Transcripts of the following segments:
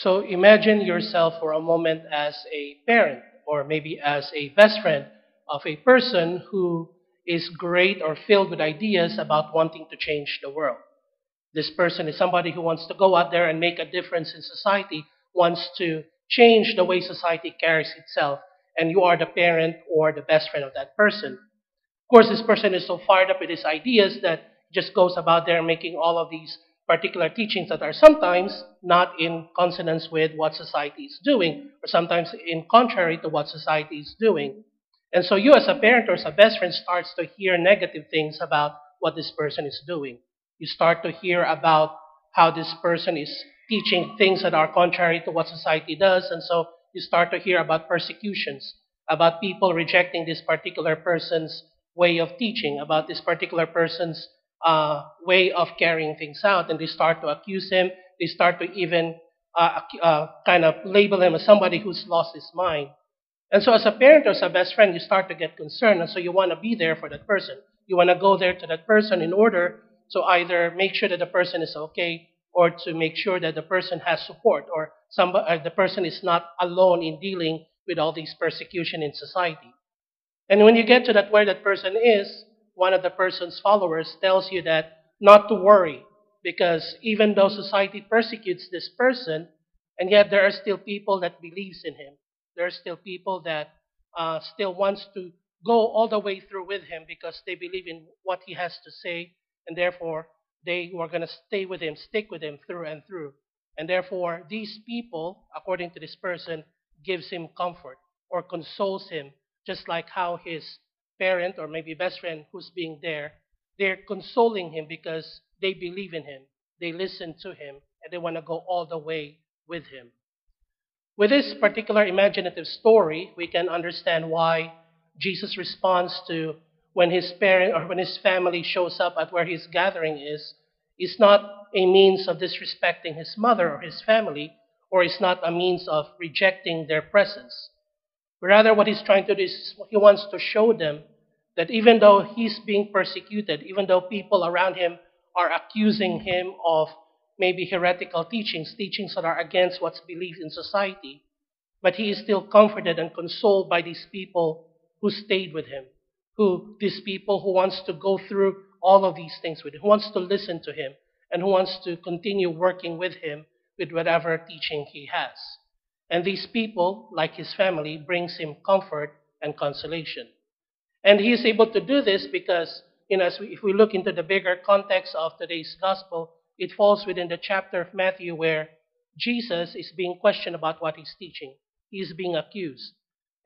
So imagine yourself for a moment as a parent or maybe as a best friend of a person who is great or filled with ideas about wanting to change the world. This person is somebody who wants to go out there and make a difference in society, wants to change the way society carries itself, and you are the parent or the best friend of that person. Of course, this person is so fired up with his ideas that just goes about there making all of these particular teachings that are sometimes not in consonance with what society is doing, or sometimes in contrary to what society is doing. And so you as a parent or as a best friend starts to hear negative things about what this person is doing. You start to hear about how this person is teaching things that are contrary to what society does, and so you start to hear about persecutions, about people rejecting this particular person's way of teaching, about this particular person's uh, way of carrying things out, and they start to accuse him. They start to even uh, uh, kind of label him as somebody who's lost his mind. And so, as a parent or as a best friend, you start to get concerned, and so you want to be there for that person. You want to go there to that person in order to either make sure that the person is okay, or to make sure that the person has support, or somebody, uh, the person is not alone in dealing with all these persecution in society. And when you get to that where that person is, one of the person's followers tells you that not to worry because even though society persecutes this person, and yet there are still people that believes in him. There are still people that uh, still wants to go all the way through with him because they believe in what he has to say, and therefore they were going to stay with him, stick with him through and through. And therefore, these people, according to this person, gives him comfort or consoles him, just like how his parent or maybe best friend who's being there, they're consoling him because they believe in him, they listen to him, and they want to go all the way with him. With this particular imaginative story, we can understand why Jesus responds to when his parent or when his family shows up at where his gathering is, is not a means of disrespecting his mother or his family, or is not a means of rejecting their presence. Rather, what he's trying to do is he wants to show them that even though he's being persecuted, even though people around him are accusing him of maybe heretical teachings, teachings that are against what's believed in society, but he is still comforted and consoled by these people who stayed with him, who these people who wants to go through all of these things with him, who wants to listen to him, and who wants to continue working with him with whatever teaching he has. And these people, like his family, brings him comfort and consolation. And he is able to do this because, you know, we, if we look into the bigger context of today's gospel, it falls within the chapter of Matthew where Jesus is being questioned about what he's teaching. He is being accused.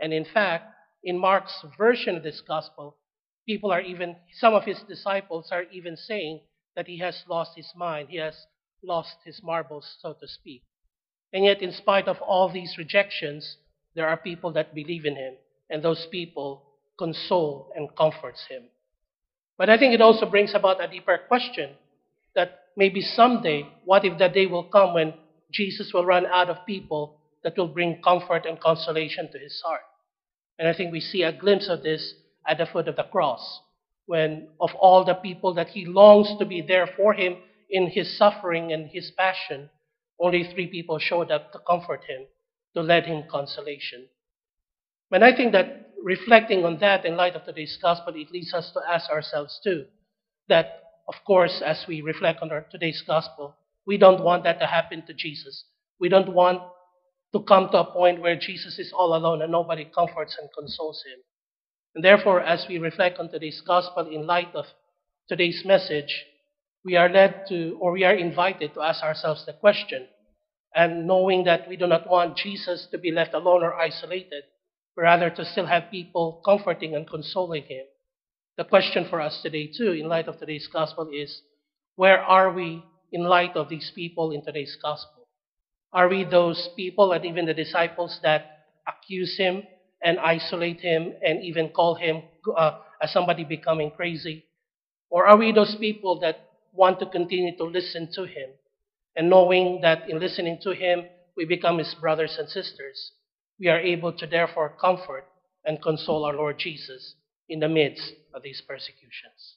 And in fact, in Mark's version of this gospel, people are even, some of his disciples are even saying that he has lost his mind. He has lost his marbles, so to speak. And yet, in spite of all these rejections, there are people that believe in him, and those people console and comforts him. But I think it also brings about a deeper question that maybe someday, what if that day will come when Jesus will run out of people that will bring comfort and consolation to his heart? And I think we see a glimpse of this at the foot of the cross, when of all the people that he longs to be there for him in his suffering and his passion, only three people showed up to comfort him, to lend him consolation. And I think that reflecting on that in light of today's gospel, it leads us to ask ourselves too that, of course, as we reflect on our, today's gospel, we don't want that to happen to Jesus. We don't want to come to a point where Jesus is all alone and nobody comforts and consoles him. And therefore, as we reflect on today's gospel in light of today's message, we are led to, or we are invited to ask ourselves the question, and knowing that we do not want Jesus to be left alone or isolated, but rather to still have people comforting and consoling him. The question for us today, too, in light of today's gospel, is where are we in light of these people in today's gospel? Are we those people and even the disciples that accuse him and isolate him and even call him uh, as somebody becoming crazy? Or are we those people that want to continue to listen to him and knowing that in listening to him, we become his brothers and sisters? we are able to therefore comfort and console our Lord Jesus in the midst of these persecutions.